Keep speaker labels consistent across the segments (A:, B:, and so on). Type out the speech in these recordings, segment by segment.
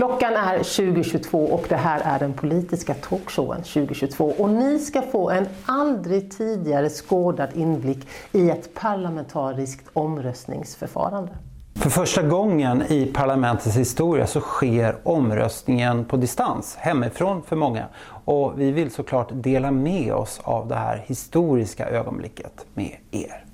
A: Klockan är 2022 och det här är den politiska talkshowen 2022 och ni ska få en aldrig tidigare skådad inblick i ett parlamentariskt omröstningsförfarande.
B: För första gången i parlamentets historia så sker omröstningen på distans, hemifrån för många. Och vi vill såklart dela med oss av det här historiska ögonblicket med er.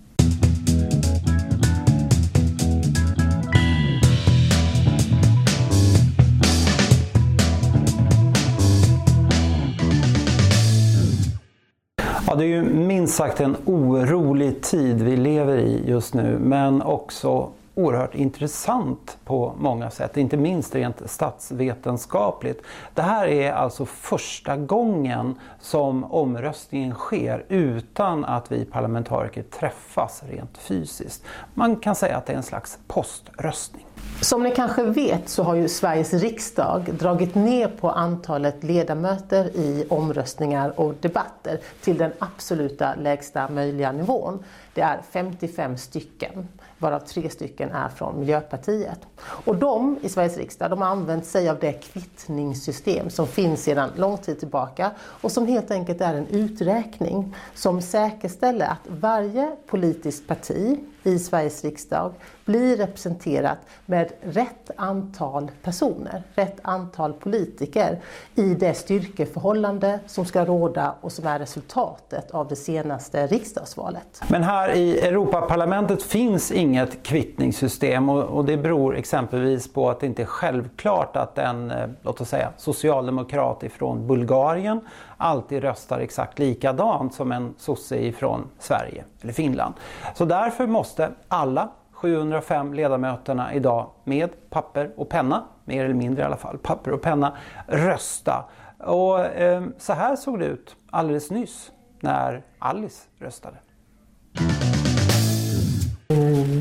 B: Ja, det är ju minst sagt en orolig tid vi lever i just nu men också oerhört intressant på många sätt, inte minst rent statsvetenskapligt. Det här är alltså första gången som omröstningen sker utan att vi parlamentariker träffas rent fysiskt. Man kan säga att det är en slags poströstning.
A: Som ni kanske vet så har ju Sveriges riksdag dragit ner på antalet ledamöter i omröstningar och debatter till den absoluta lägsta möjliga nivån. Det är 55 stycken, varav tre stycken är från Miljöpartiet. Och de i Sveriges riksdag de har använt sig av det kvittningssystem som finns sedan lång tid tillbaka och som helt enkelt är en uträkning som säkerställer att varje politiskt parti i Sveriges riksdag blir representerat med rätt antal personer, rätt antal politiker i det styrkeförhållande som ska råda och som är resultatet av det senaste riksdagsvalet.
B: Men här i Europaparlamentet finns inget kvittningssystem och, det beror exempelvis på att det inte är självklart att en, eh, låt oss säga, socialdemokrat ifrån Bulgarien alltid röstar exakt likadant som en sosse ifrån Sverige eller Finland. Så därför måste alla 705 ledamöterna idag med papper och penna, mer eller mindre i alla fall, papper och penna, rösta. Och eh, så här såg det ut alldeles nyss när Alice röstade.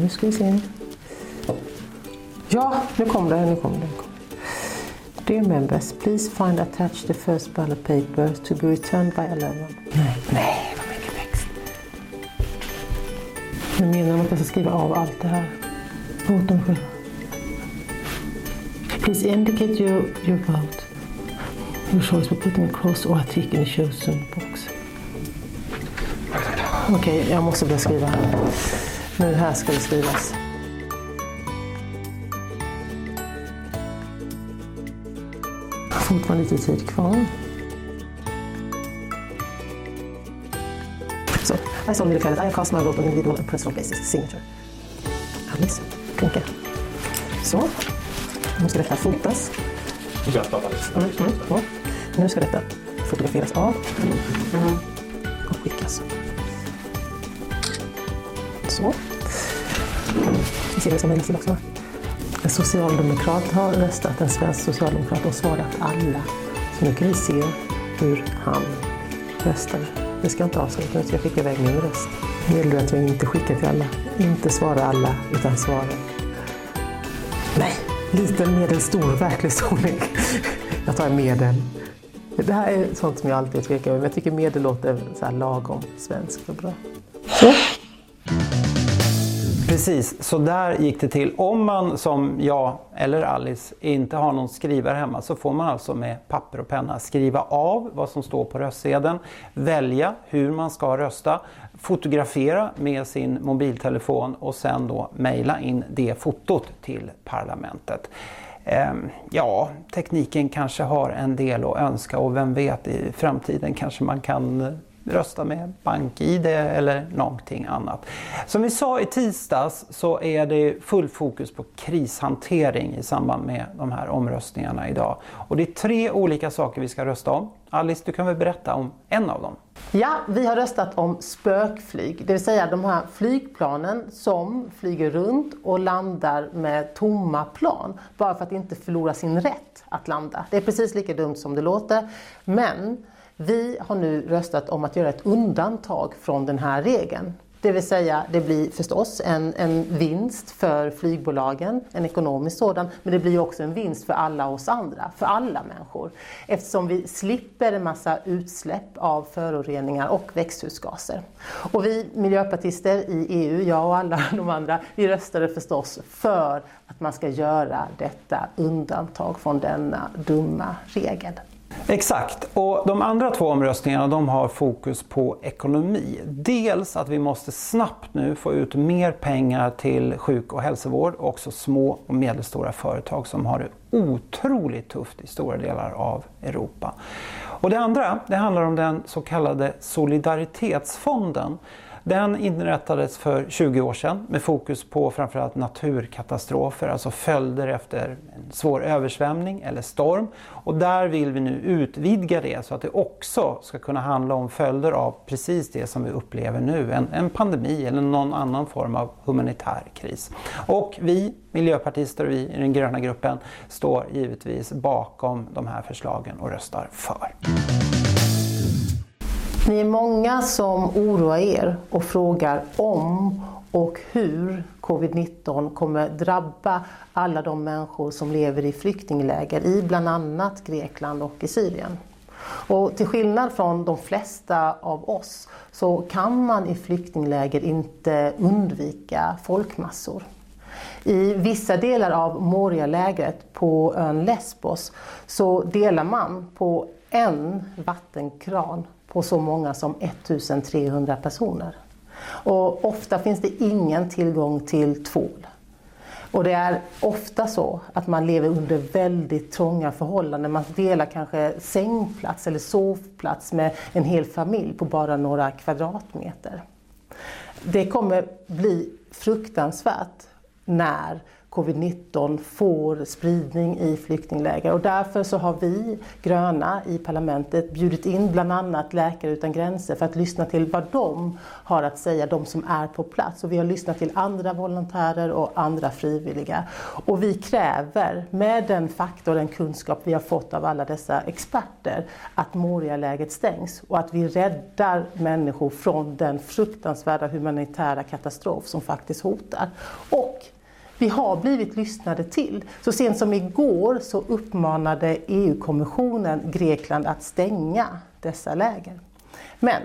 A: Nu ska vi se. Ja, nu kom det. Nu kom det. Dear members, please find attached the first ballot paper to be returned by 11. Nej, nej Nu menar de att jag ska skriva av allt det här åt dem själva. Please indicate your, your vote. Your choice by putting a cross or a tick in the chosen box. Okej, okay, jag måste börja skriva. Nu här ska det skrivas. Fortfarande lite tid kvar. Så, I solemnly declare that I cast my vote on individual and personal basis. Signature. Alice, tänka. Så. Nu ska detta fotas. Mm, mm, mm. Nu ska detta fotograferas av och skickas. Så. Vi ser det som till också. En socialdemokrat har röstat, en svensk socialdemokrat, och svarat alla. Så nu kan vi se hur han röstade. Det ska inte avsluta, nu ska jag skicka iväg min röst. Vill du att jag inte skickar till alla? Inte svara alla, utan svara. Nej, liten, medelstor, verklig storlek. Jag tar medel. Det här är sånt som jag alltid tvekar över, men jag tycker medel låter så här lagom svenskt och bra.
B: Precis, så där gick det till. Om man som jag eller Alice inte har någon skrivare hemma så får man alltså med papper och penna skriva av vad som står på röstsedeln, välja hur man ska rösta, fotografera med sin mobiltelefon och sen då mejla in det fotot till parlamentet. Ehm, ja, tekniken kanske har en del att önska och vem vet i framtiden kanske man kan eh, rösta med BankID eller någonting annat. Som vi sa i tisdags så är det full fokus på krishantering i samband med de här omröstningarna idag. Och det är tre olika saker vi ska rösta om. Alice, du kan väl berätta om en av dem?
A: Ja, vi har röstat om spökflyg, det vill säga de här flygplanen som flyger runt och landar med tomma plan bara för att inte förlora sin rätt att landa. Det är precis lika dumt som det låter, men vi har nu röstat om att göra ett undantag från den här regeln. Det vill säga, det blir förstås en, en vinst för flygbolagen, en ekonomisk sådan, men det blir också en vinst för alla oss andra, för alla människor. Eftersom vi slipper en massa utsläpp av föroreningar och växthusgaser. Och vi miljöpartister i EU, jag och alla de andra, vi röstade förstås för att man ska göra detta undantag från denna dumma regel.
B: Exakt, och de andra två omröstningarna de har fokus på ekonomi. Dels att vi måste snabbt nu få ut mer pengar till sjuk och hälsovård och också små och medelstora företag som har det otroligt tufft i stora delar av Europa. Och det andra det handlar om den så kallade solidaritetsfonden den inrättades för 20 år sedan med fokus på framförallt naturkatastrofer, alltså följder efter en svår översvämning eller storm. Och där vill vi nu utvidga det så att det också ska kunna handla om följder av precis det som vi upplever nu, en, en pandemi eller någon annan form av humanitär kris. Och vi miljöpartister och vi i den gröna gruppen står givetvis bakom de här förslagen och röstar för.
A: Ni är många som oroar er och frågar om och hur covid-19 kommer drabba alla de människor som lever i flyktingläger i bland annat Grekland och i Syrien. Och till skillnad från de flesta av oss så kan man i flyktingläger inte undvika folkmassor. I vissa delar av Moria-lägret på ön Lesbos så delar man på en vattenkran på så många som 1300 personer. Och ofta finns det ingen tillgång till tvål. Och det är ofta så att man lever under väldigt trånga förhållanden. Man delar kanske sängplats eller sovplats med en hel familj på bara några kvadratmeter. Det kommer bli fruktansvärt när covid-19 får spridning i flyktingläger och därför så har vi gröna i parlamentet bjudit in bland annat Läkare utan gränser för att lyssna till vad de har att säga, de som är på plats. Och vi har lyssnat till andra volontärer och andra frivilliga. Och vi kräver, med den fakta och den kunskap vi har fått av alla dessa experter, att Morialäget stängs och att vi räddar människor från den fruktansvärda humanitära katastrof som faktiskt hotar. Och vi har blivit lyssnade till. Så sent som igår så uppmanade EU-kommissionen Grekland att stänga dessa läger. Men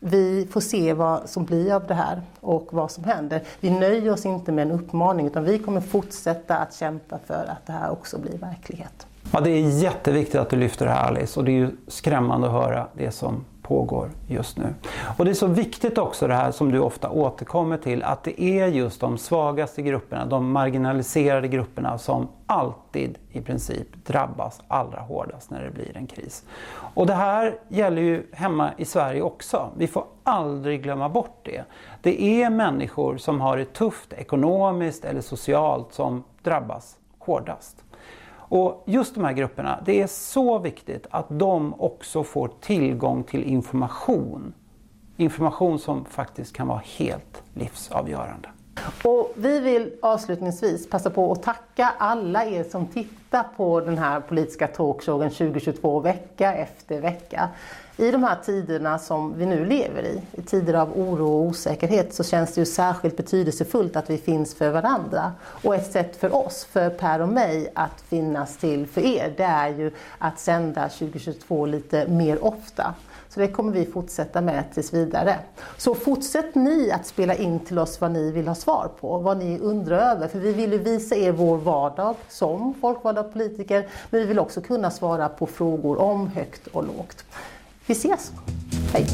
A: vi får se vad som blir av det här och vad som händer. Vi nöjer oss inte med en uppmaning utan vi kommer fortsätta att kämpa för att det här också blir verklighet.
B: Ja, det är jätteviktigt att du lyfter det här Alice och det är ju skrämmande att höra det som pågår just nu. Och det är så viktigt också det här som du ofta återkommer till att det är just de svagaste grupperna, de marginaliserade grupperna som alltid i princip drabbas allra hårdast när det blir en kris. Och det här gäller ju hemma i Sverige också. Vi får aldrig glömma bort det. Det är människor som har det tufft ekonomiskt eller socialt som drabbas hårdast. Och just de här grupperna, det är så viktigt att de också får tillgång till information. Information som faktiskt kan vara helt livsavgörande.
A: Och vi vill avslutningsvis passa på att tacka alla er som tittar på den här politiska talkshowen 2022 vecka efter vecka. I de här tiderna som vi nu lever i, i tider av oro och osäkerhet, så känns det ju särskilt betydelsefullt att vi finns för varandra. Och ett sätt för oss, för Per och mig, att finnas till för er, det är ju att sända 2022 lite mer ofta. Så det kommer vi fortsätta med tills vidare. Så fortsätt ni att spela in till oss vad ni vill ha svar på, vad ni undrar över. För vi vill ju visa er vår vardag som folkvalda politiker, men vi vill också kunna svara på frågor om högt och lågt. Vi ses! Hej!